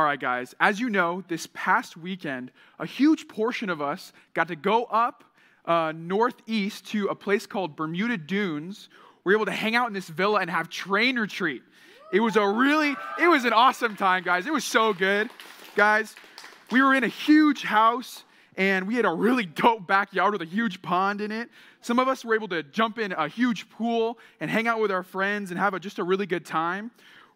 All right, guys, as you know, this past weekend, a huge portion of us got to go up uh, northeast to a place called Bermuda Dunes. We were able to hang out in this villa and have train retreat. It was a really, it was an awesome time, guys. It was so good, guys. We were in a huge house and we had a really dope backyard with a huge pond in it. Some of us were able to jump in a huge pool and hang out with our friends and have a, just a really good time.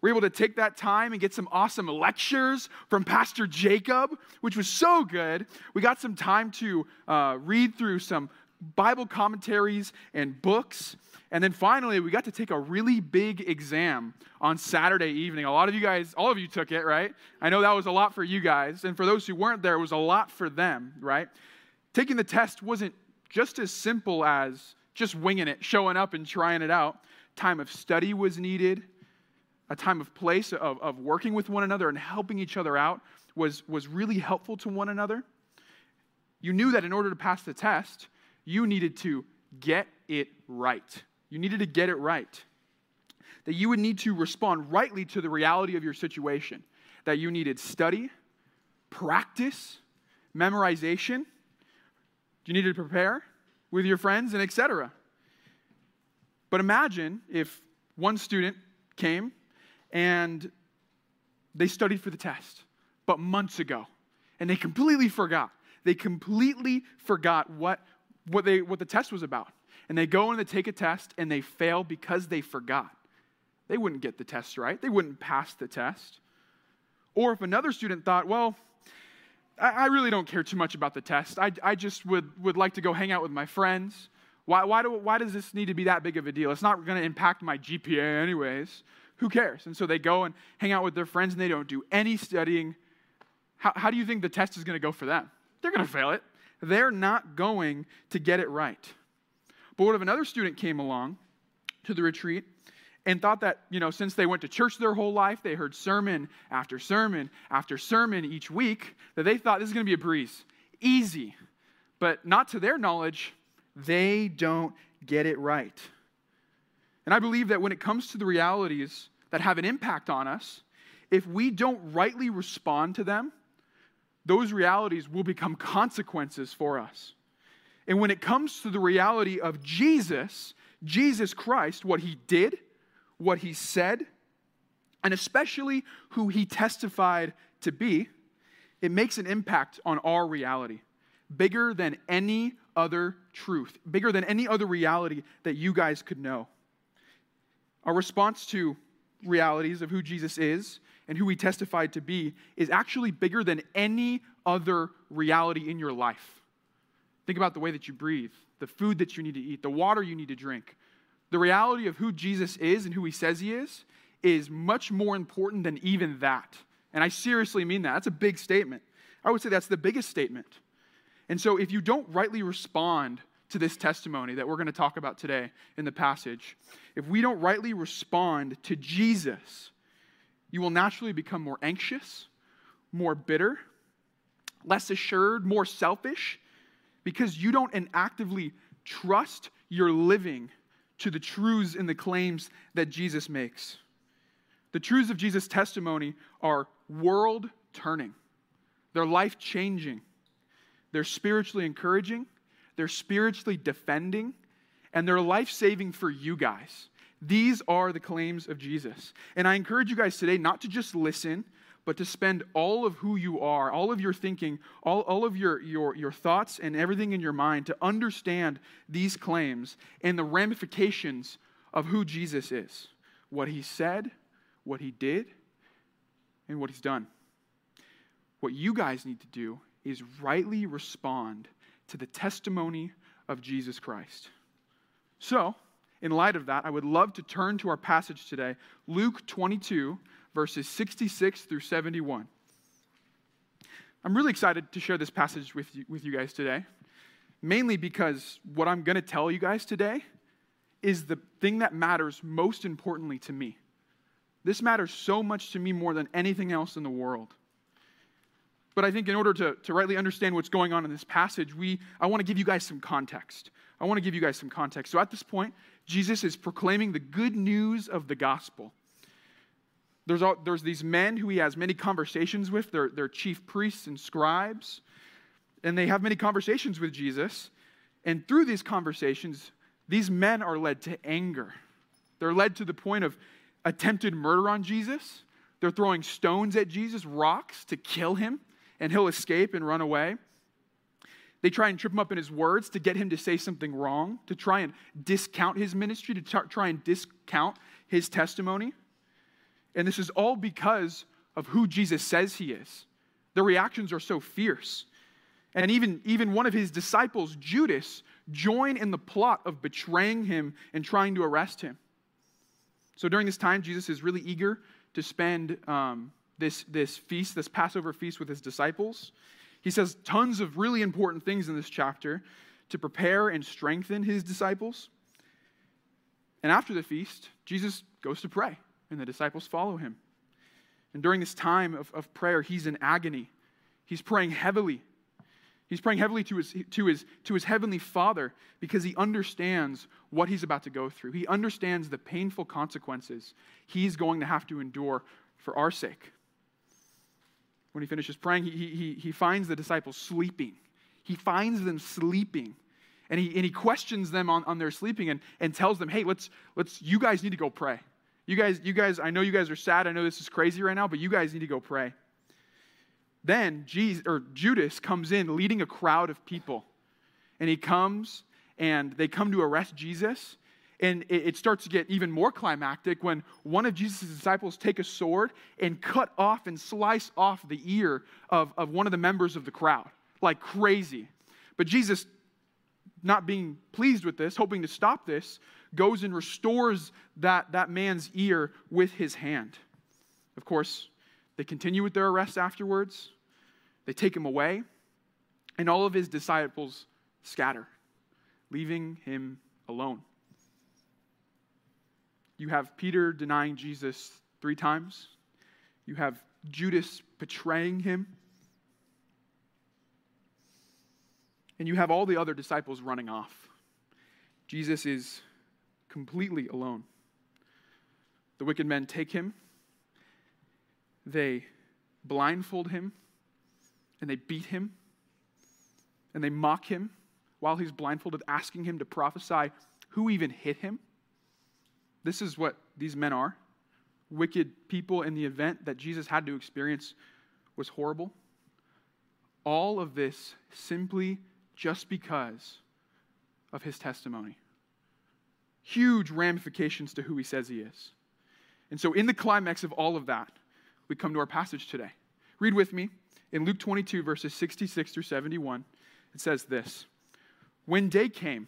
We were able to take that time and get some awesome lectures from Pastor Jacob, which was so good. We got some time to uh, read through some Bible commentaries and books. And then finally, we got to take a really big exam on Saturday evening. A lot of you guys, all of you took it, right? I know that was a lot for you guys. And for those who weren't there, it was a lot for them, right? Taking the test wasn't just as simple as just winging it, showing up and trying it out. Time of study was needed, a time of place of, of working with one another and helping each other out was, was really helpful to one another. You knew that in order to pass the test, you needed to get it right. You needed to get it right. That you would need to respond rightly to the reality of your situation. That you needed study, practice, memorization. You needed to prepare with your friends and etc. But imagine if one student came and they studied for the test, but months ago, and they completely forgot. They completely forgot what, what, they, what the test was about. And they go and they take a test and they fail because they forgot. They wouldn't get the test right, they wouldn't pass the test. Or if another student thought, well, I, I really don't care too much about the test, I, I just would, would like to go hang out with my friends. Why, why, do, why does this need to be that big of a deal? It's not going to impact my GPA, anyways who cares? And so they go and hang out with their friends and they don't do any studying. How, how do you think the test is going to go for them? They're going to fail it. They're not going to get it right. But what if another student came along to the retreat and thought that, you know, since they went to church their whole life, they heard sermon after sermon after sermon each week, that they thought this is going to be a breeze, easy. But not to their knowledge, they don't get it right. And I believe that when it comes to the realities that have an impact on us, if we don't rightly respond to them, those realities will become consequences for us. And when it comes to the reality of Jesus, Jesus Christ, what he did, what he said, and especially who he testified to be, it makes an impact on our reality, bigger than any other truth, bigger than any other reality that you guys could know. Our response to realities of who Jesus is and who he testified to be is actually bigger than any other reality in your life. Think about the way that you breathe, the food that you need to eat, the water you need to drink. The reality of who Jesus is and who he says he is is much more important than even that. And I seriously mean that. That's a big statement. I would say that's the biggest statement. And so if you don't rightly respond to this testimony that we're going to talk about today in the passage, if we don't rightly respond to Jesus, you will naturally become more anxious, more bitter, less assured, more selfish, because you don't actively trust your living to the truths and the claims that Jesus makes. The truths of Jesus' testimony are world turning, they're life changing, they're spiritually encouraging, they're spiritually defending, and they're life saving for you guys. These are the claims of Jesus. And I encourage you guys today not to just listen, but to spend all of who you are, all of your thinking, all, all of your, your, your thoughts, and everything in your mind to understand these claims and the ramifications of who Jesus is what he said, what he did, and what he's done. What you guys need to do is rightly respond to the testimony of Jesus Christ. So, in light of that, I would love to turn to our passage today, Luke 22, verses 66 through 71. I'm really excited to share this passage with you, with you guys today, mainly because what I'm going to tell you guys today is the thing that matters most importantly to me. This matters so much to me more than anything else in the world. But I think in order to, to rightly understand what's going on in this passage, we, I want to give you guys some context. I want to give you guys some context. So at this point, Jesus is proclaiming the good news of the gospel. There's, all, there's these men who he has many conversations with, they're, they're chief priests and scribes, and they have many conversations with Jesus. And through these conversations, these men are led to anger. They're led to the point of attempted murder on Jesus. They're throwing stones at Jesus, rocks to kill him, and he'll escape and run away. They try and trip him up in his words to get him to say something wrong, to try and discount his ministry, to try and discount his testimony. And this is all because of who Jesus says he is. The reactions are so fierce. And even, even one of his disciples, Judas, join in the plot of betraying him and trying to arrest him. So during this time, Jesus is really eager to spend um, this, this feast, this Passover feast with his disciples. He says tons of really important things in this chapter to prepare and strengthen his disciples. And after the feast, Jesus goes to pray, and the disciples follow him. And during this time of, of prayer, he's in agony. He's praying heavily He's praying heavily to his, to, his, to his heavenly Father because he understands what he's about to go through. He understands the painful consequences he's going to have to endure for our sake. When he finishes praying, he, he, he finds the disciples sleeping. He finds them sleeping. And he, and he questions them on, on their sleeping and, and tells them, hey, let's, let's, you guys need to go pray. You guys, you guys, I know you guys are sad. I know this is crazy right now, but you guys need to go pray. Then Jesus, or Judas comes in leading a crowd of people. And he comes and they come to arrest Jesus. And it, starts to get even more climactic when one of Jesus' disciples take a sword and cut off and slice off the ear of, of one of the members of the crowd, like crazy. But Jesus, not being pleased with this, hoping to stop this, goes and restores that, that man's ear with his hand. Of course, they continue with their arrest afterwards. They take him away, and all of his disciples scatter, leaving him alone. You have Peter denying Jesus three times. You have Judas betraying him. And you have all the other disciples running off. Jesus is completely alone. The wicked men take him, they blindfold him, and they beat him and they mock him while he's blindfolded, asking him to prophesy who even hit him. This is what these men are wicked people, in the event that Jesus had to experience was horrible. All of this simply just because of his testimony. Huge ramifications to who he says he is. And so, in the climax of all of that, we come to our passage today. Read with me in Luke 22, verses 66 through 71, it says this When day came,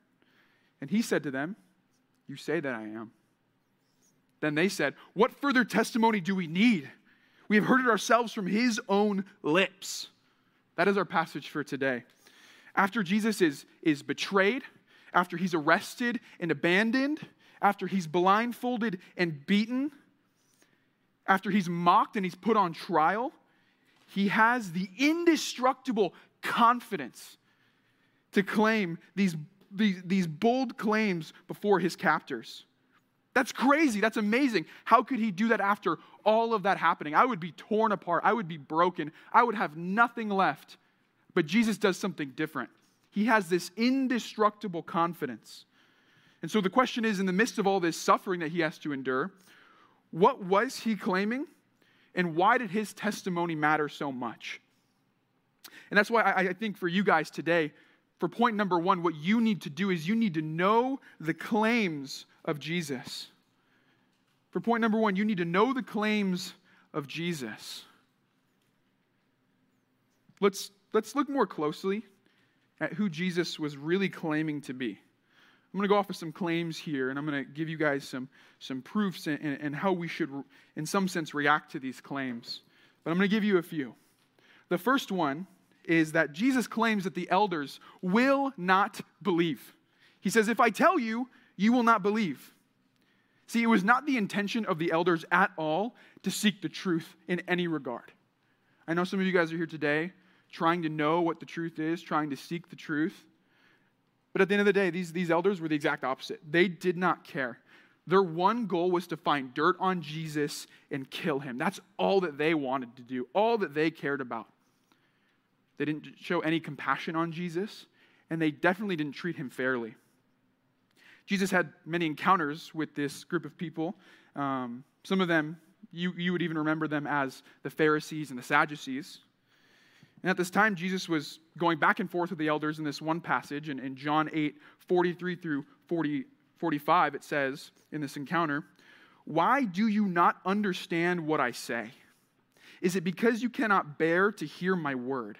And he said to them, You say that I am. Then they said, What further testimony do we need? We have heard it ourselves from his own lips. That is our passage for today. After Jesus is, is betrayed, after he's arrested and abandoned, after he's blindfolded and beaten, after he's mocked and he's put on trial, he has the indestructible confidence to claim these, these, these bold claims before his captors. That's crazy. That's amazing. How could he do that after all of that happening? I would be torn apart. I would be broken. I would have nothing left. But Jesus does something different. He has this indestructible confidence. And so the question is in the midst of all this suffering that he has to endure, what was he claiming? And why did his testimony matter so much? And that's why I, think for you guys today, for point number one, what you need to do is you need to know the claims of Jesus. For point number one, you need to know the claims of Jesus. Let's, let's look more closely at who Jesus was really claiming to be. I'm going to go off of some claims here, and I'm going to give you guys some, some proofs and, and, and how we should, in some sense, react to these claims. But I'm going to give you a few. The first one is that Jesus claims that the elders will not believe. He says, If I tell you, you will not believe. See, it was not the intention of the elders at all to seek the truth in any regard. I know some of you guys are here today trying to know what the truth is, trying to seek the truth. But at the end of the day, these, these elders were the exact opposite. They did not care. Their one goal was to find dirt on Jesus and kill him. That's all that they wanted to do, all that they cared about. They didn't show any compassion on Jesus, and they definitely didn't treat him fairly. Jesus had many encounters with this group of people. Um, some of them, you, you would even remember them as the Pharisees and the Sadducees. And at this time, Jesus was going back and forth with the elders in this one passage. And in John 8, 43 through 40, 45, it says in this encounter, Why do you not understand what I say? Is it because you cannot bear to hear my word?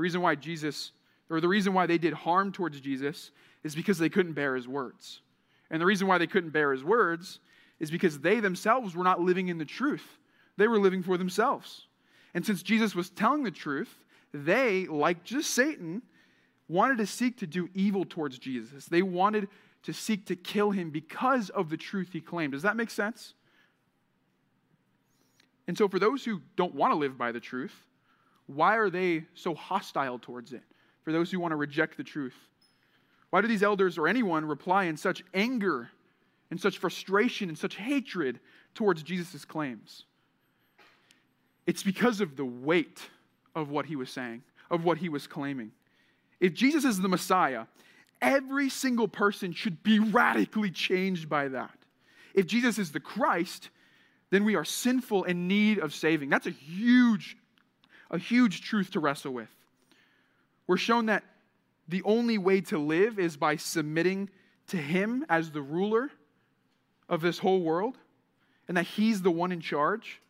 The reason why Jesus, or the reason why they did harm towards Jesus, is because they couldn't bear his words. And the reason why they couldn't bear his words is because they themselves were not living in the truth. They were living for themselves. And since Jesus was telling the truth, they, like just Satan, wanted to seek to do evil towards Jesus. They wanted to seek to kill him because of the truth he claimed. Does that make sense? And so, for those who don't want to live by the truth, why are they so hostile towards it? For those who want to reject the truth, why do these elders or anyone reply in such anger, in such frustration, in such hatred towards Jesus' claims? It's because of the weight of what he was saying, of what he was claiming. If Jesus is the Messiah, every single person should be radically changed by that. If Jesus is the Christ, then we are sinful in need of saving. That's a huge, a huge truth to wrestle with. We're shown that the only way to live is by submitting to Him as the ruler of this whole world, and that He's the one in charge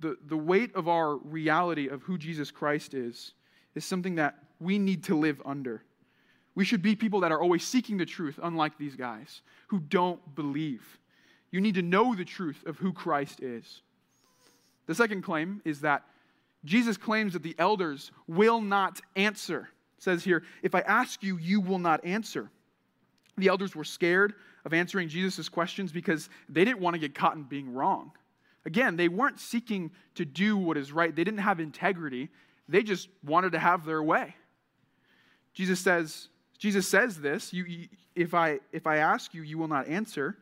the, the weight of our reality of who Jesus Christ is is something that we need to live under. We should be people that are always seeking the truth, unlike these guys who don't believe. You need to know the truth of who Christ is. The second claim is that Jesus claims that the elders will not answer. It says here, if I ask you, you will not answer. The elders were scared of answering Jesus' questions because they didn't want to get caught in being wrong. Again, they weren't seeking to do what is right, they didn't have integrity, they just wanted to have their way. Jesus says, Jesus says this, you, you, if, I, if I ask you, you will not answer.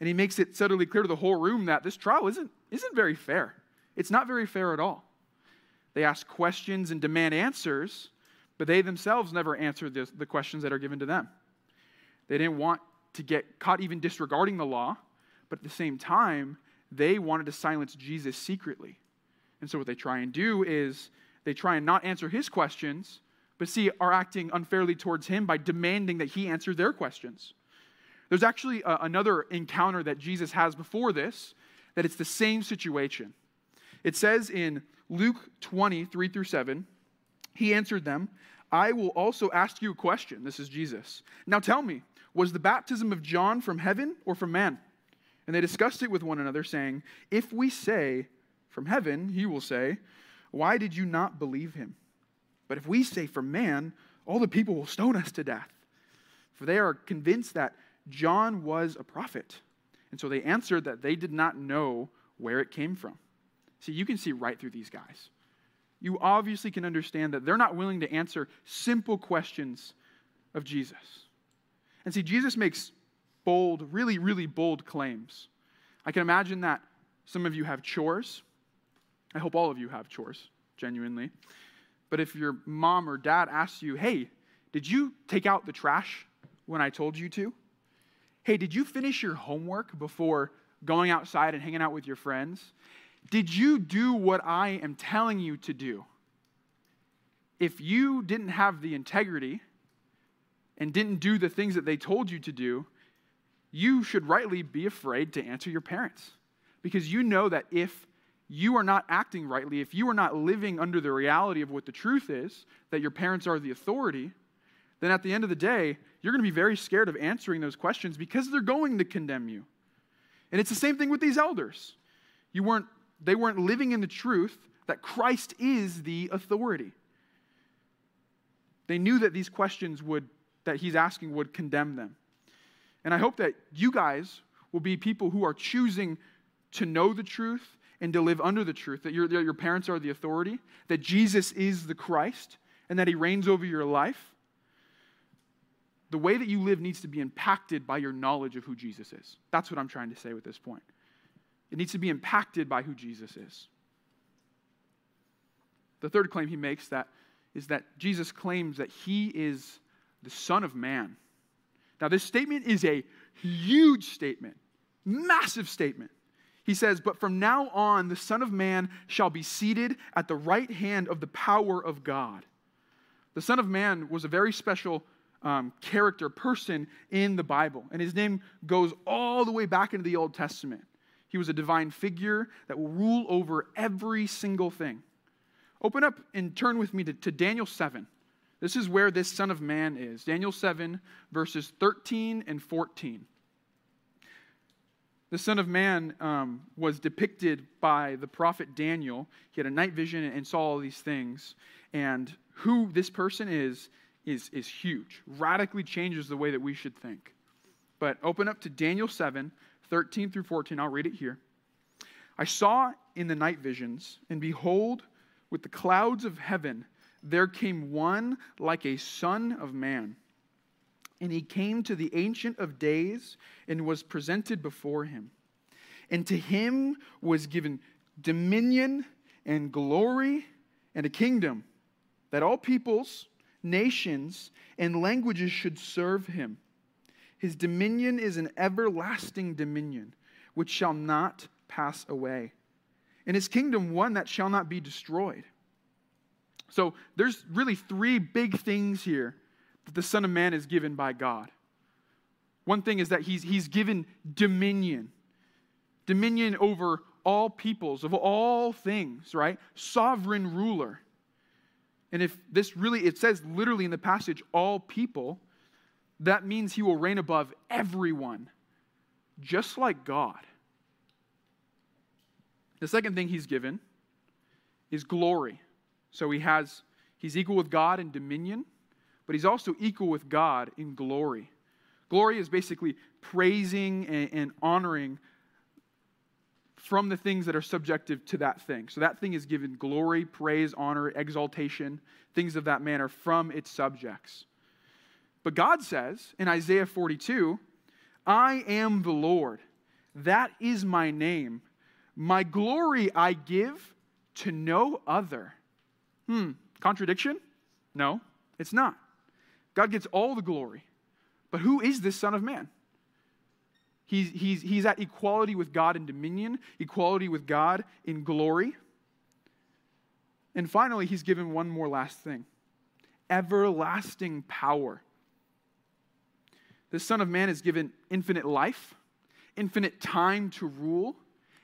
And he makes it subtly clear to the whole room that this trial isn't, isn't very fair. It's not very fair at all. They ask questions and demand answers, but they themselves never answer the, the questions that are given to them. They didn't want to get caught even disregarding the law, but at the same time, they wanted to silence Jesus secretly. And so what they try and do is they try and not answer his questions, but see, are acting unfairly towards him by demanding that he answer their questions. There's actually a, another encounter that Jesus has before this, that it's the same situation. It says in Luke 20, 3 through 7, he answered them, I will also ask you a question. This is Jesus. Now tell me, was the baptism of John from heaven or from man? And they discussed it with one another, saying, If we say from heaven, he will say, Why did you not believe him? But if we say from man, all the people will stone us to death. For they are convinced that John was a prophet. And so they answered that they did not know where it came from. See, you can see right through these guys. You obviously can understand that they're not willing to answer simple questions of Jesus. And see, Jesus makes bold, really, really bold claims. I can imagine that some of you have chores. I hope all of you have chores, genuinely. But if your mom or dad asks you, hey, Did you take out the trash when I told you to? Hey, did you finish your homework before going outside and hanging out with your friends? Did you do what I am telling you to do? If you didn't have the integrity and didn't do the things that they told you to do, you should rightly be afraid to answer your parents. Because you know that if you are not acting rightly, if you are not living under the reality of what the truth is, that your parents are the authority, then at the end of the day, you're going to be very scared of answering those questions because they're going to condemn you. And it's the same thing with these elders. You weren't, they weren't living in the truth that Christ is the authority. They knew that these questions would, that he's asking would condemn them. And I hope that you guys will be people who are choosing to know the truth and to live under the truth, that your, that your parents are the authority, that Jesus is the Christ, and that he reigns over your life the way that you live needs to be impacted by your knowledge of who Jesus is. That's what I'm trying to say with this point. It needs to be impacted by who Jesus is. The third claim he makes that is that Jesus claims that he is the Son of Man. Now, this statement is a huge statement, massive statement. He says, But from now on, the Son of Man shall be seated at the right hand of the power of God. The Son of Man was a very special um, character, person in the Bible. And his name goes all the way back into the Old Testament. He was a divine figure that will rule over every single thing. Open up and turn with me to, to Daniel 7. This is where this Son of Man is. Daniel 7, verses 13 and 14. The Son of Man um, was depicted by the prophet Daniel. He had a night vision and saw all these things. And who this person is, is, is huge, radically changes the way that we should think. But open up to Daniel 7, 13 through 14. I'll read it here. I saw in the night visions, and behold, with the clouds of heaven, there came one like a son of man. And he came to the Ancient of Days and was presented before him. And to him was given dominion and glory and a kingdom that all peoples, nations, and languages should serve him. His dominion is an everlasting dominion, which shall not pass away, and his kingdom one that shall not be destroyed. So there's really three big things here that the Son of Man is given by God. One thing is that he's, he's given dominion, dominion over all peoples, of all things, right? Sovereign ruler. And if this really, it says literally in the passage, all people, that means he will reign above everyone, just like God. The second thing he's given is glory. So he has, he's equal with God in dominion, but he's also equal with God in glory. Glory is basically praising and, and honoring from the things that are subjective to that thing. So that thing is given glory, praise, honor, exaltation, things of that manner from its subjects. But God says in Isaiah 42, I am the Lord. That is my name. My glory I give to no other. Hmm, contradiction? No, it's not. God gets all the glory. But who is this Son of Man? He's, he's, he's at equality with God in dominion, equality with God in glory. And finally, he's given one more last thing everlasting power. The Son of Man is given infinite life, infinite time to rule,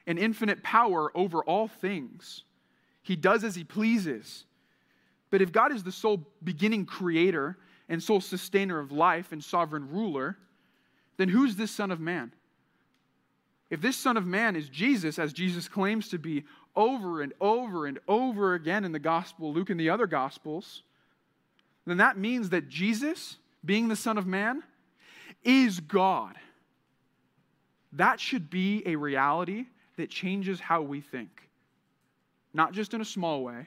and infinite power over all things. He does as he pleases. But if God is the sole beginning creator and sole sustainer of life and sovereign ruler, then who's this Son of Man? If this Son of Man is Jesus, as Jesus claims to be over and over and over again in the Gospel, Luke and the other Gospels, then that means that Jesus, being the Son of Man, is God. That should be a reality that changes how we think. Not just in a small way,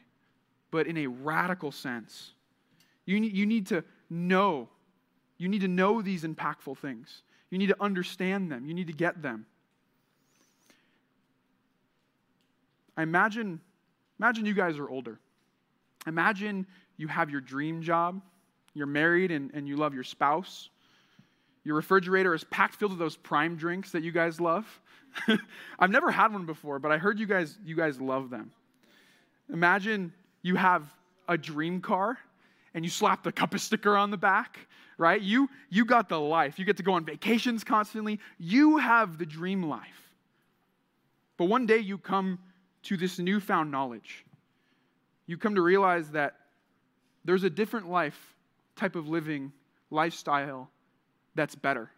but in a radical sense. You you need to know. You need to know these impactful things. You need to understand them, you need to get them. I imagine, imagine you guys are older. Imagine you have your dream job, You're married and, and you love your spouse. Your refrigerator is packed filled with those prime drinks that you guys love. I've never had one before, but I heard you guys you guys love them. Imagine you have a dream car and you slap the cup sticker on the back, right? You you got the life. You get to go on vacations constantly. You have the dream life. But one day you come to this newfound knowledge. You come to realize that there's a different life type of living lifestyle that's better.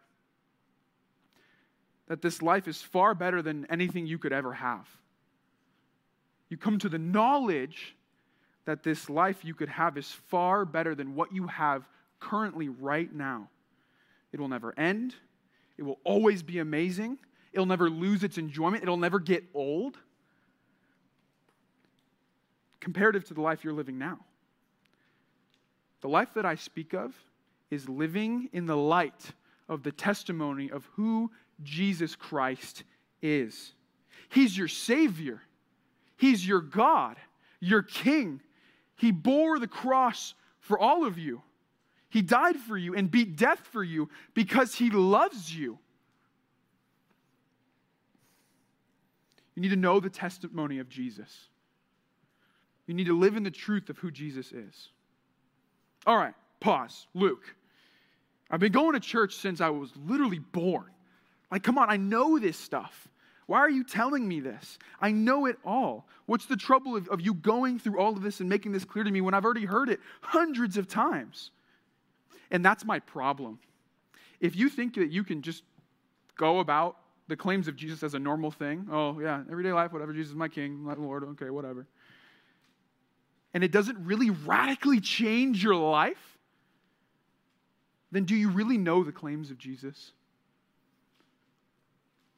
That this life is far better than anything you could ever have. You come to the knowledge that this life you could have is far better than what you have currently right now. It will never end, it will always be amazing, it'll never lose its enjoyment, it'll never get old. Comparative to the life you're living now. The life that I speak of is living in the light of the testimony of who Jesus Christ is. He's your Savior, He's your God, your King. He bore the cross for all of you. He died for you and beat death for you because He loves you. You need to know the testimony of Jesus. You need to live in the truth of who Jesus is. All right, pause. Luke, I've been going to church since I was literally born. Like, come on, I know this stuff. Why are you telling me this? I know it all. What's the trouble of, of you going through all of this and making this clear to me when I've already heard it hundreds of times? And that's my problem. If you think that you can just go about the claims of Jesus as a normal thing, oh, yeah, everyday life, whatever, Jesus is my king, my Lord, okay, whatever. And it doesn't really radically change your life, then do you really know the claims of Jesus?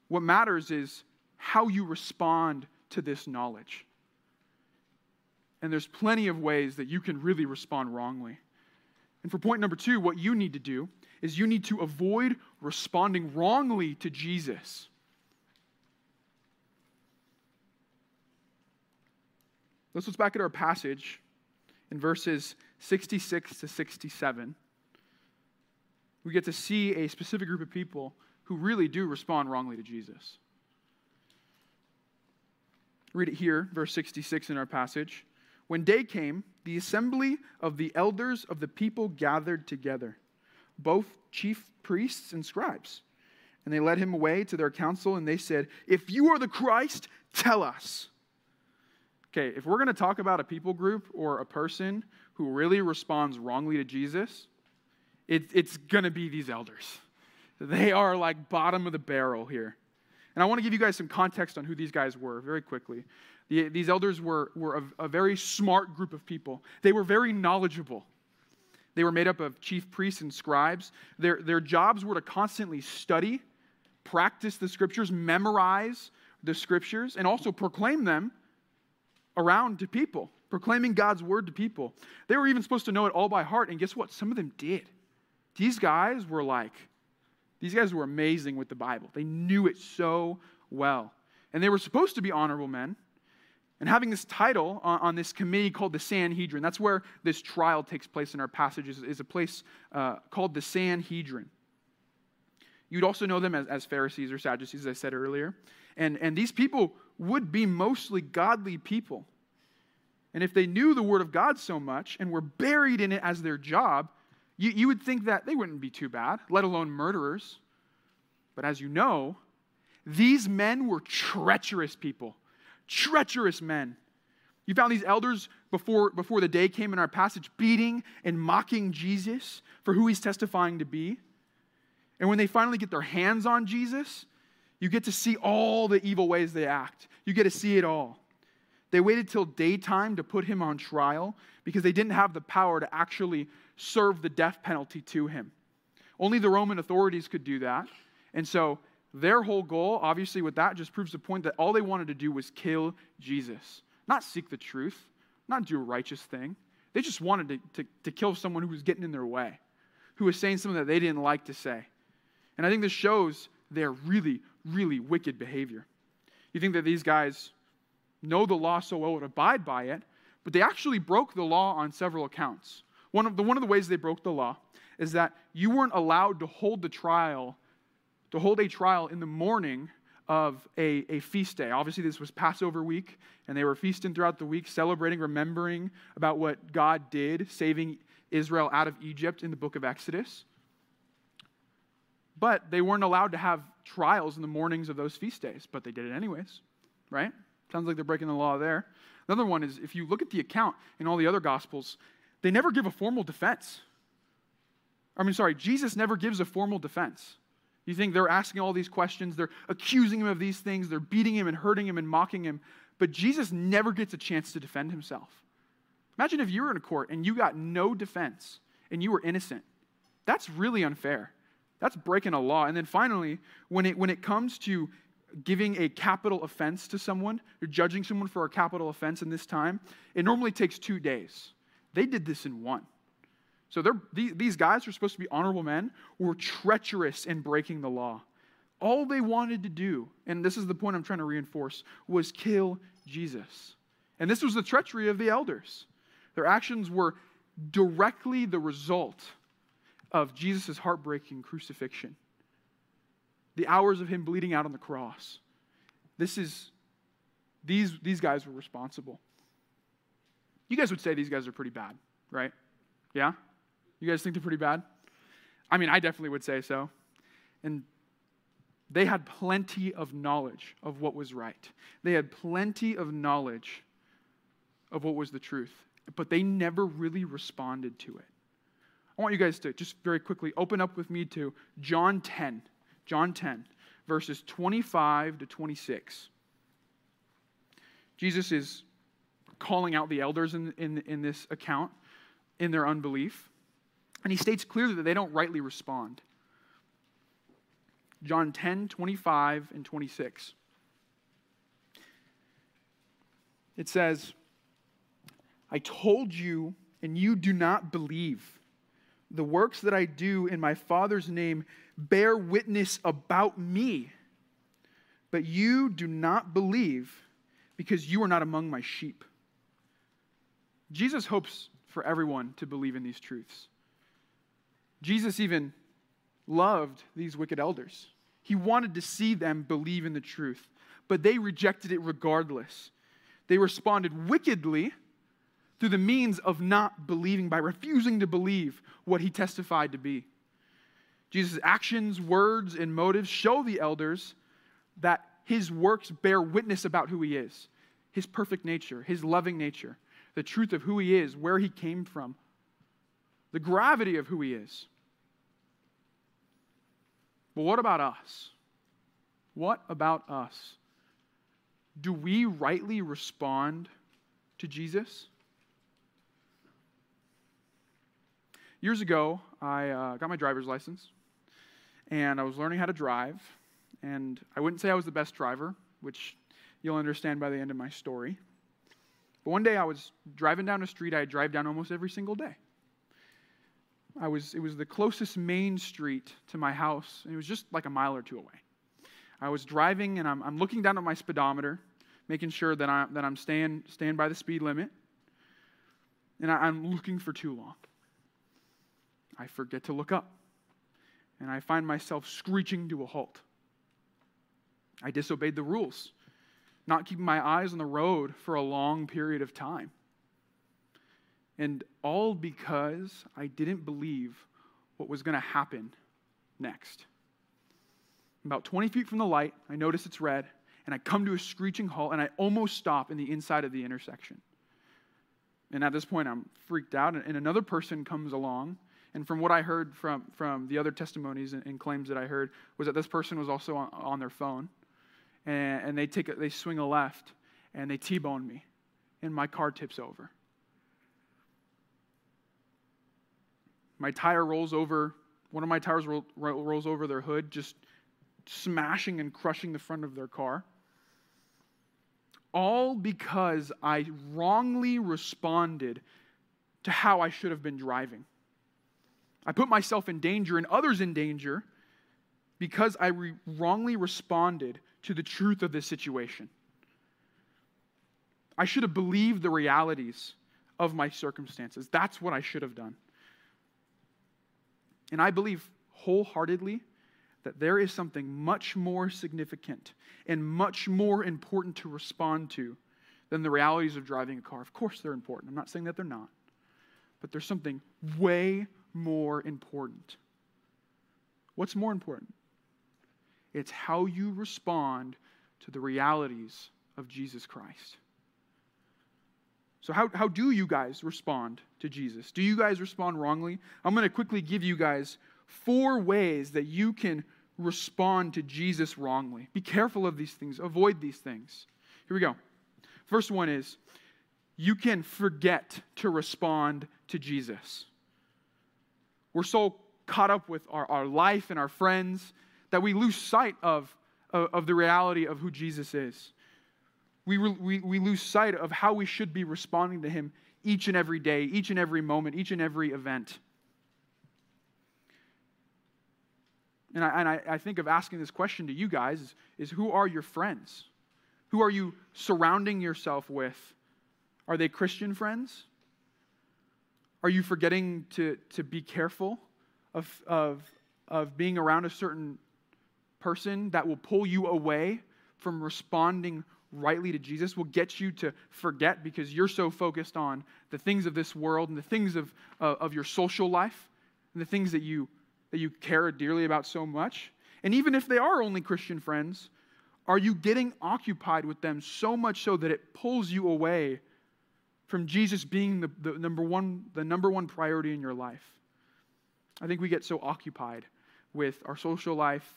What matters is how you respond to this knowledge. And there's plenty of ways that you can really respond wrongly. And for point number two, what you need to do is you need to avoid responding wrongly to Jesus. Let's look back at our passage in verses 66 to 67 we get to see a specific group of people who really do respond wrongly to Jesus. Read it here, verse 66 in our passage. When day came, the assembly of the elders of the people gathered together, both chief priests and scribes. And they led him away to their council, and they said, If you are the Christ, tell us. Okay, if we're going to talk about a people group or a person who really responds wrongly to Jesus, it, it's going to be these elders. They are like bottom of the barrel here. And I want to give you guys some context on who these guys were very quickly. The, these elders were, were a, a very smart group of people, they were very knowledgeable. They were made up of chief priests and scribes. Their, their jobs were to constantly study, practice the scriptures, memorize the scriptures, and also proclaim them around to people, proclaiming God's word to people. They were even supposed to know it all by heart, and guess what? Some of them did. These guys were like, these guys were amazing with the Bible. They knew it so well. And they were supposed to be honorable men. And having this title on, on this committee called the Sanhedrin, that's where this trial takes place in our passages, is a place uh, called the Sanhedrin. You'd also know them as, as Pharisees or Sadducees, as I said earlier. And, and these people would be mostly godly people. And if they knew the Word of God so much and were buried in it as their job, you, you would think that they wouldn't be too bad, let alone murderers. But as you know, these men were treacherous people, treacherous men. You found these elders before, before the day came in our passage beating and mocking Jesus for who he's testifying to be. And when they finally get their hands on Jesus, you get to see all the evil ways they act. You get to see it all. They waited till daytime to put him on trial because they didn't have the power to actually serve the death penalty to him. Only the Roman authorities could do that. And so their whole goal, obviously, with that, just proves the point that all they wanted to do was kill Jesus, not seek the truth, not do a righteous thing. They just wanted to, to, to kill someone who was getting in their way, who was saying something that they didn't like to say. And I think this shows their really, really wicked behavior. You think that these guys know the law so well would abide by it, but they actually broke the law on several accounts. One of the, one of the ways they broke the law is that you weren't allowed to hold the trial, to hold a trial in the morning of a, a feast day. Obviously, this was Passover week, and they were feasting throughout the week, celebrating, remembering about what God did, saving Israel out of Egypt in the book of Exodus. But they weren't allowed to have trials in the mornings of those feast days, but they did it anyways, right? Sounds like they're breaking the law there. Another one is if you look at the account in all the other gospels, they never give a formal defense. I mean, sorry, Jesus never gives a formal defense. You think they're asking all these questions, they're accusing him of these things, they're beating him and hurting him and mocking him, but Jesus never gets a chance to defend himself. Imagine if you were in a court and you got no defense and you were innocent. That's really unfair. That's breaking a law. And then finally, when it, when it comes to giving a capital offense to someone, you're judging someone for a capital offense in this time, it normally takes two days. They did this in one. So these guys were supposed to be honorable men, were treacherous in breaking the law. All they wanted to do, and this is the point I'm trying to reinforce, was kill Jesus. And this was the treachery of the elders. Their actions were directly the result of Jesus' heartbreaking crucifixion, the hours of him bleeding out on the cross. This is, these, these guys were responsible. You guys would say these guys are pretty bad, right? Yeah? You guys think they're pretty bad? I mean, I definitely would say so. And they had plenty of knowledge of what was right. They had plenty of knowledge of what was the truth, but they never really responded to it. I want you guys to just very quickly open up with me to John 10. John 10, verses 25 to 26. Jesus is calling out the elders in, in, in this account in their unbelief. And he states clearly that they don't rightly respond. John 10, 25, and 26. It says, I told you, and you do not believe. The works that I do in my Father's name bear witness about me. But you do not believe because you are not among my sheep. Jesus hopes for everyone to believe in these truths. Jesus even loved these wicked elders. He wanted to see them believe in the truth, but they rejected it regardless. They responded wickedly through the means of not believing, by refusing to believe what he testified to be. Jesus' actions, words, and motives show the elders that his works bear witness about who he is his perfect nature, his loving nature, the truth of who he is, where he came from, the gravity of who he is. But what about us? What about us? Do we rightly respond to Jesus? Years ago, I uh, got my driver's license and I was learning how to drive. And I wouldn't say I was the best driver, which you'll understand by the end of my story. But one day I was driving down a street I drive down almost every single day. I was, it was the closest main street to my house, and it was just like a mile or two away. I was driving, and I'm, I'm looking down at my speedometer, making sure that, I, that I'm staying, staying by the speed limit, and I, I'm looking for too long. I forget to look up, and I find myself screeching to a halt. I disobeyed the rules, not keeping my eyes on the road for a long period of time. And all because I didn't believe what was going to happen next. About 20 feet from the light, I notice it's red, and I come to a screeching halt, and I almost stop in the inside of the intersection. And at this point, I'm freaked out, and another person comes along. And from what I heard from, from the other testimonies and, and claims that I heard, was that this person was also on, on their phone. And, and they, take a, they swing a left, and they T bone me, and my car tips over. My tire rolls over, one of my tires roll, rolls over their hood, just smashing and crushing the front of their car. All because I wrongly responded to how I should have been driving. I put myself in danger and others in danger because I re- wrongly responded to the truth of this situation. I should have believed the realities of my circumstances. That's what I should have done. And I believe wholeheartedly that there is something much more significant and much more important to respond to than the realities of driving a car. Of course, they're important. I'm not saying that they're not. But there's something way more important. What's more important? It's how you respond to the realities of Jesus Christ. So, how, how do you guys respond to Jesus? Do you guys respond wrongly? I'm going to quickly give you guys four ways that you can respond to Jesus wrongly. Be careful of these things, avoid these things. Here we go. First one is you can forget to respond to Jesus. We're so caught up with our, our life and our friends that we lose sight of, of, of the reality of who Jesus is. We, we, we lose sight of how we should be responding to him each and every day, each and every moment, each and every event. And I, and I, I think of asking this question to you guys is, is who are your friends? Who are you surrounding yourself with? Are they Christian friends? Are you forgetting to, to be careful of, of, of being around a certain person that will pull you away from responding rightly to Jesus, will get you to forget because you're so focused on the things of this world and the things of, uh, of your social life and the things that you that you care dearly about so much? And even if they are only Christian friends, are you getting occupied with them so much so that it pulls you away from Jesus being the, the, number, one, the number one priority in your life? I think we get so occupied with our social life,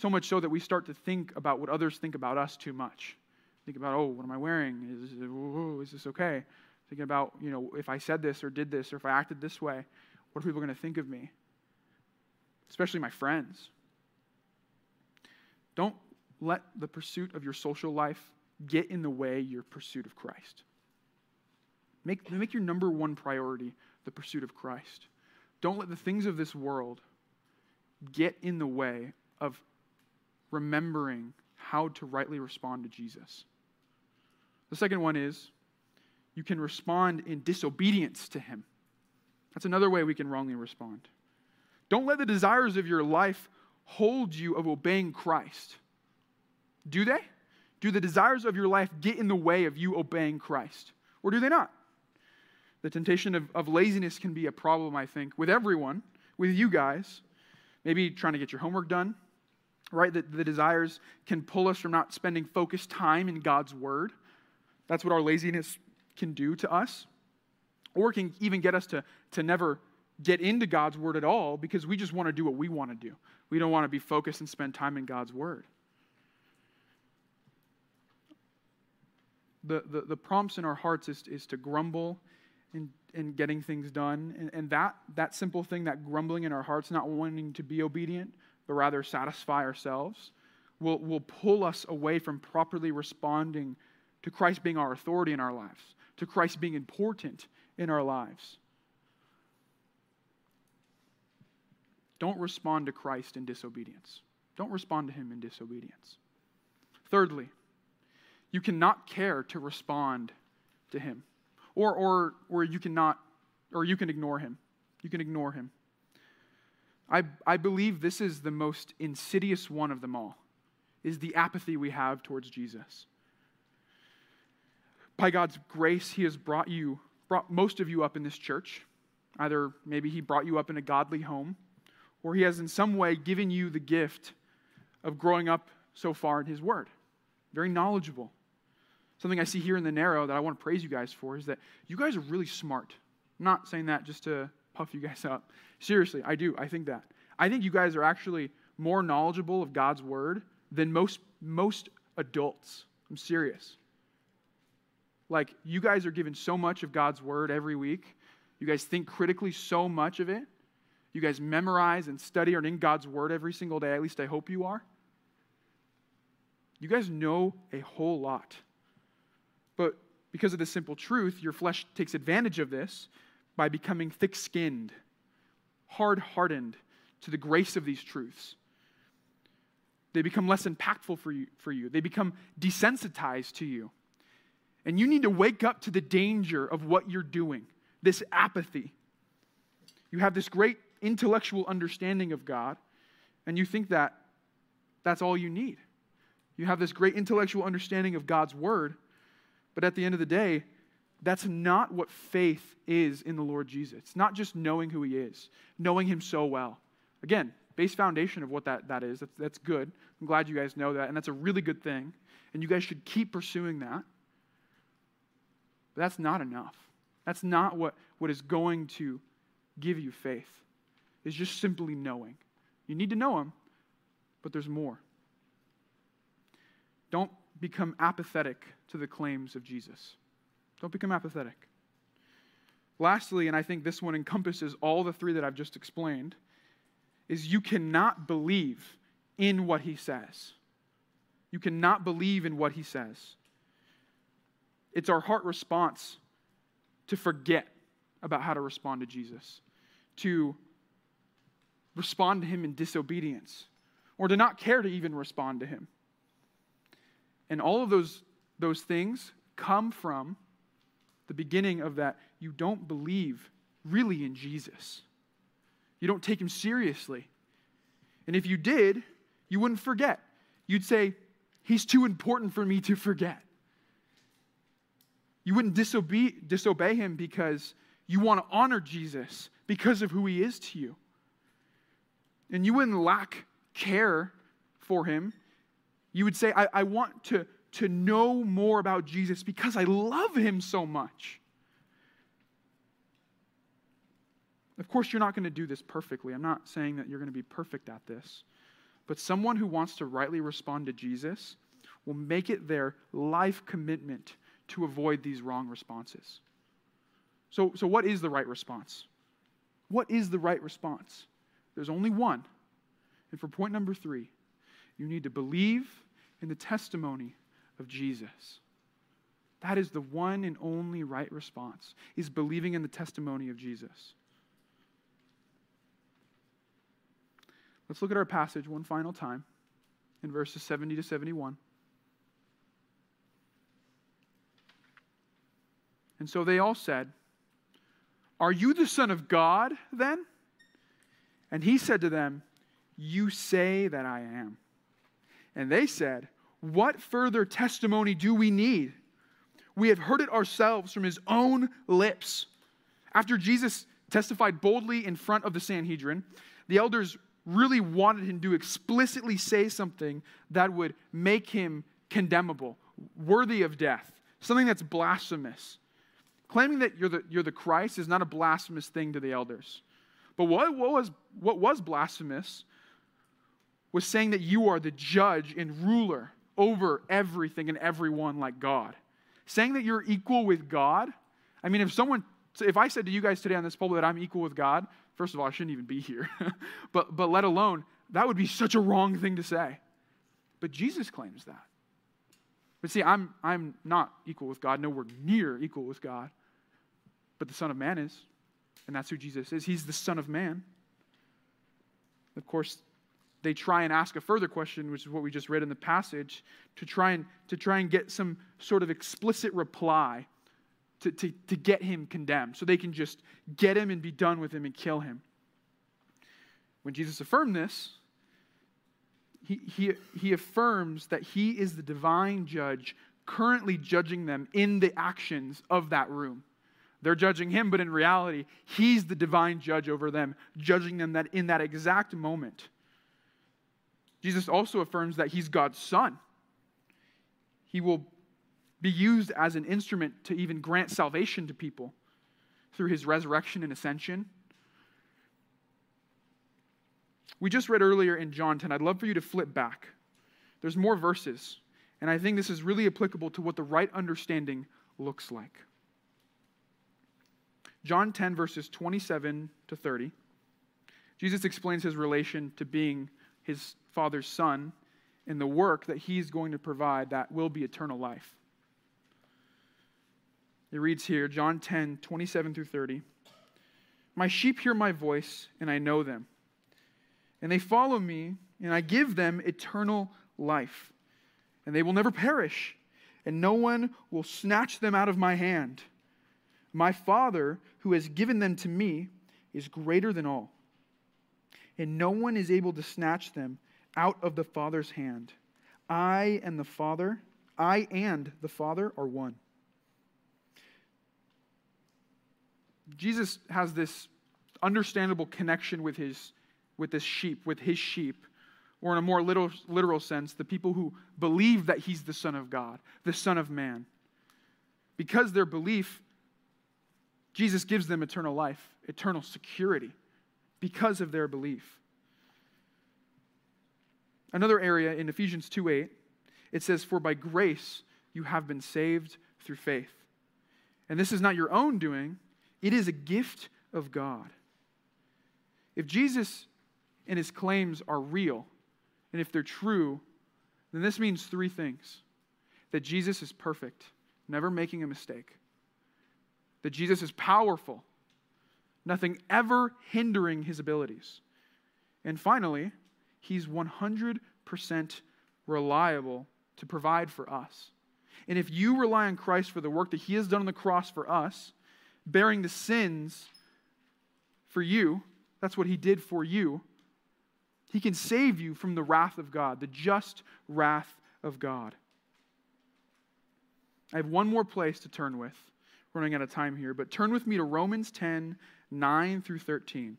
so much so that we start to think about what others think about us too much. Think about, oh, what am I wearing? Is, oh, is this okay? Thinking about, you know, if I said this or did this or if I acted this way, what are people going to think of me? especially my friends. Don't let the pursuit of your social life get in the way your pursuit of Christ. Make, make your number one priority the pursuit of Christ. Don't let the things of this world get in the way of remembering how to rightly respond to Jesus. The second one is you can respond in disobedience to Him. That's another way we can wrongly respond. Don't let the desires of your life hold you of obeying Christ. Do they? Do the desires of your life get in the way of you obeying Christ? Or do they not? The temptation of, of laziness can be a problem, I think, with everyone, with you guys. Maybe trying to get your homework done, right? That the desires can pull us from not spending focused time in God's Word. That's what our laziness can do to us. Or can even get us to, to never get into God's word at all because we just want to do what we want to do. We don't want to be focused and spend time in God's word. The, the, the prompts in our hearts is, is to grumble in, in getting things done. And, and that, that simple thing, that grumbling in our hearts, not wanting to be obedient, but rather satisfy ourselves, will, will pull us away from properly responding to Christ being our authority in our lives, to Christ being important in our lives. Don't respond to Christ in disobedience. Don't respond to him in disobedience. Thirdly, you cannot care to respond to him. Or, or, or you cannot, or you can ignore him. You can ignore him. I, I believe this is the most insidious one of them all, is the apathy we have towards Jesus. By God's grace, he has brought you, brought most of you up in this church. Either maybe he brought you up in a godly home, or He has in some way given you the gift of growing up so far in His Word. Very knowledgeable. Something I see here in the narrow that I want to praise you guys for is that you guys are really smart. I'm not saying that just to puff you guys up. Seriously, I do. I think that. I think you guys are actually more knowledgeable of God's Word than most, most adults. I'm serious. Like, you guys are given so much of God's Word every week. You guys think critically so much of it you guys memorize and study and in God's Word every single day. At least I hope you are. You guys know a whole lot. But because of the simple truth, your flesh takes advantage of this by becoming thick skinned, hard hardened to the grace of these truths. They become less impactful for you, for you, they become desensitized to you. And you need to wake up to the danger of what you're doing, this apathy. You have this great intellectual understanding of God, and you think that that's all you need. You have this great intellectual understanding of God's word, but at the end of the day, that's not what faith is in the Lord Jesus. It's not just knowing who he is, knowing him so well. Again, base foundation of what that, that is. That's, that's good. I'm glad you guys know that, and that's a really good thing. And you guys should keep pursuing that. But that's not enough. That's not what, what is going to give you faith, is just simply knowing. You need to know him, but there's more. Don't become apathetic to the claims of Jesus. Don't become apathetic. Lastly, and I think this one encompasses all the three that I've just explained, is you cannot believe in what he says. You cannot believe in what he says. It's our heart response to forget about how to respond to Jesus, to respond to him in disobedience, or to not care to even respond to him. And all of those, those things come from the beginning of that you don't believe really in Jesus. You don't take him seriously. And if you did, you wouldn't forget. You'd say, He's too important for me to forget. You wouldn't disobey, disobey him because you want to honor Jesus because of who he is to you. And you wouldn't lack care for him you would say, I, I want to, to know more about Jesus because I love him so much. Of course, you're not going to do this perfectly. I'm not saying that you're going to be perfect at this. But someone who wants to rightly respond to Jesus will make it their life commitment to avoid these wrong responses. So, so what is the right response? What is the right response? There's only one. And for point number three, you need to believe in the testimony of Jesus. That is the one and only right response, is believing in the testimony of Jesus. Let's look at our passage one final time in verses 70 to 71. And so they all said, Are you the Son of God then? And he said to them, You say that I am. And they said, What further testimony do we need? We have heard it ourselves from his own lips. After Jesus testified boldly in front of the Sanhedrin, the elders really wanted him to explicitly say something that would make him condemnable, worthy of death, something that's blasphemous. Claiming that you're the, you're the Christ is not a blasphemous thing to the elders. But what, what, was, what was blasphemous was saying that you are the judge and ruler over everything and everyone like God. Saying that you're equal with God. I mean, if someone, if I said to you guys today on this pulpit that I'm equal with God, first of all, I shouldn't even be here. but, but let alone, that would be such a wrong thing to say. But Jesus claims that. But see, I'm, I'm not equal with God, nowhere near equal with God. But the Son of Man is. And that's who Jesus is. He's the Son of Man. Of course, they try and ask a further question, which is what we just read in the passage, to try and, to try and get some sort of explicit reply to, to, to get him condemned, so they can just get him and be done with him and kill him. When Jesus affirmed this, he, he, he affirms that he is the divine judge currently judging them in the actions of that room. They're judging him, but in reality, he's the divine judge over them, judging them that in that exact moment. Jesus also affirms that he's God's son. He will be used as an instrument to even grant salvation to people through his resurrection and ascension. We just read earlier in John 10. I'd love for you to flip back. There's more verses, and I think this is really applicable to what the right understanding looks like. John 10, verses 27 to 30. Jesus explains his relation to being his Father's Son and the work that he's going to provide that will be eternal life. It reads here, John 10, 27 through 30. My sheep hear my voice, and I know them. And they follow me, and I give them eternal life. And they will never perish, and no one will snatch them out of my hand. My Father, who has given them to me, is greater than all, and no one is able to snatch them out of the Father's hand. I and the Father, I and the Father are one. Jesus has this understandable connection with his with this sheep, with his sheep, or in a more literal, literal sense, the people who believe that he's the Son of God, the Son of Man. Because their belief, Jesus gives them eternal life, eternal security, because of their belief. Another area in Ephesians 2 8, it says, For by grace you have been saved through faith. And this is not your own doing, it is a gift of God. If Jesus and his claims are real, and if they're true, then this means three things that Jesus is perfect, never making a mistake, that Jesus is powerful, nothing ever hindering his abilities, and finally, he's 100% reliable to provide for us. And if you rely on Christ for the work that he has done on the cross for us, bearing the sins for you. That's what he did for you. He can save you from the wrath of God, the just wrath of God. I have one more place to turn with. running out of time here, but turn with me to Romans 10 9 through 13.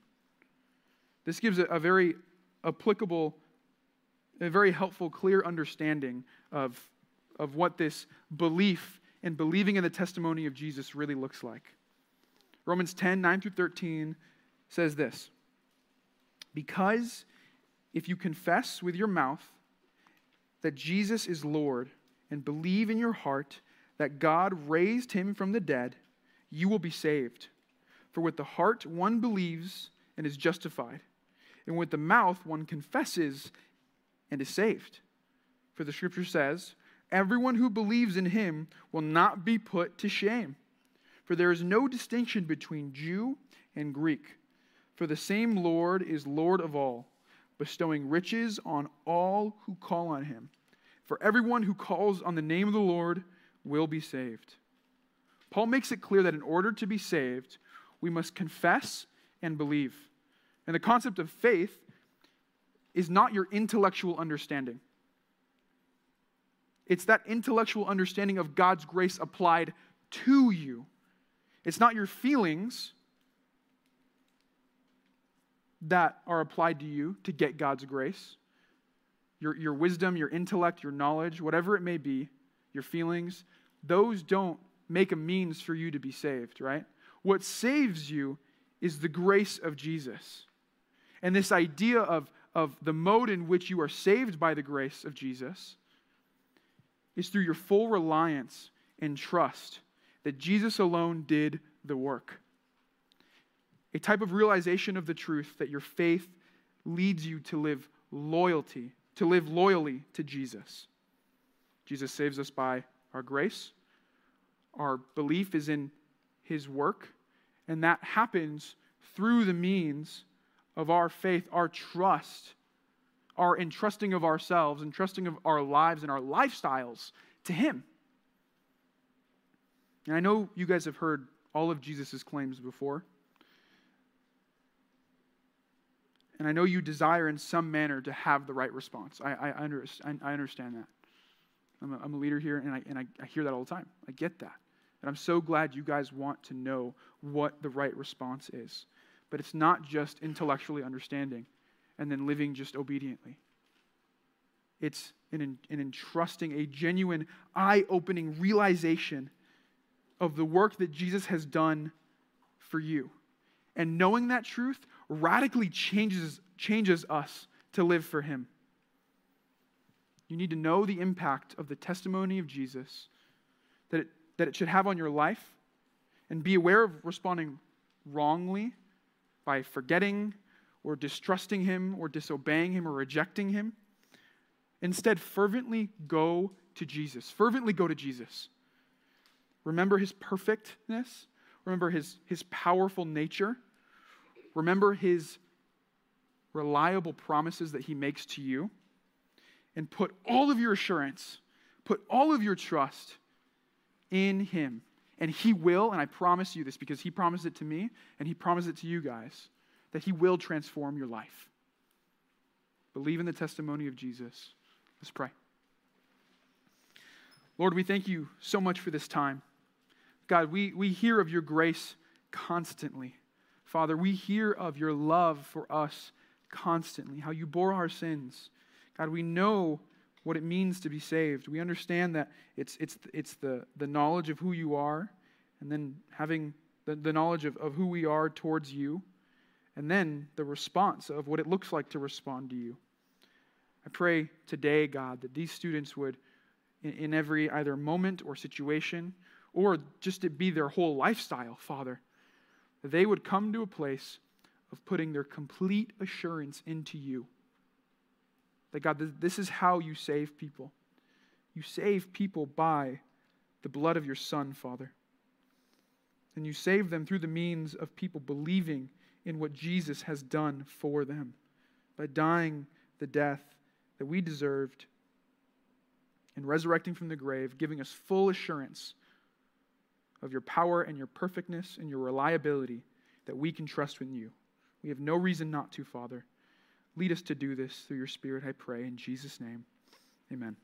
This gives a, a very applicable, a very helpful, clear understanding of, of what this belief and believing in the testimony of Jesus really looks like. Romans 10 9 through 13 says this Because if you confess with your mouth that Jesus is Lord and believe in your heart that God raised him from the dead, you will be saved. For with the heart one believes and is justified, and with the mouth one confesses and is saved. For the scripture says, Everyone who believes in him will not be put to shame. For there is no distinction between Jew and Greek, for the same Lord is Lord of all, bestowing riches on all who call on him. For everyone who calls on the name of the Lord will be saved. Paul makes it clear that in order to be saved, we must confess and believe. And the concept of faith is not your intellectual understanding. It's that intellectual understanding of God's grace applied to you. It's not your feelings that are applied to you to get God's grace. Your, your wisdom, your intellect, your knowledge, whatever it may be, your feelings, those don't make a means for you to be saved, right? What saves you is the grace of Jesus. And this idea of, of the mode in which you are saved by the grace of Jesus is through your full reliance and trust that Jesus alone did the work. A type of realization of the truth that your faith leads you to live loyalty, to live loyally to Jesus. Jesus saves us by our grace. Our belief is in his work, and that happens through the means of our faith, our trust, our entrusting of ourselves, entrusting of our lives and our lifestyles to him. And I know you guys have heard all of Jesus' claims before. And I know you desire in some manner to have the right response. I, I, under, I understand that. I'm a, I'm a leader here, and, I, and I, I hear that all the time. I get that. And I'm so glad you guys want to know what the right response is. But it's not just intellectually understanding and then living just obediently. It's an, an entrusting, a genuine, eye opening realization of the work that Jesus has done for you. And knowing that truth radically changes, changes us to live for Him. You need to know the impact of the testimony of Jesus that it, that it should have on your life and be aware of responding wrongly by forgetting or distrusting Him or disobeying Him or rejecting Him. Instead, fervently go to Jesus. Fervently go to Jesus. Remember his perfectness. Remember his, his powerful nature. Remember his reliable promises that he makes to you. And put all of your assurance, Put all of your trust in Him. And He will, and I promise you this because He promised it to me and He promised it to you guys, that He will transform your life. Believe in the testimony of Jesus. Let's pray. Lord, we thank you so much for this time. God, we, we hear of your grace constantly. Father, we hear of your love for us constantly, how you bore our sins. God, we know what it means to be saved. We understand that it's, it's, it's the, the knowledge of who you are, and then having the, the knowledge of, of who we are towards you, and then the response of what it looks like to respond to you. I pray today, God, that these students would, in, in every either moment or situation, or just to be their whole lifestyle, Father, that they would come to a place of putting their complete assurance into you. That God, this is how you save people. You save people by the blood of your Son, Father. And you save them through the means of people believing in what Jesus has done for them by dying the death that we deserved and resurrecting from the grave, giving us full assurance of your power and your perfectness and your reliability that we can trust in you. We have no reason not to, Father. Lead us to do this through your Spirit, I pray. In Jesus' name, amen.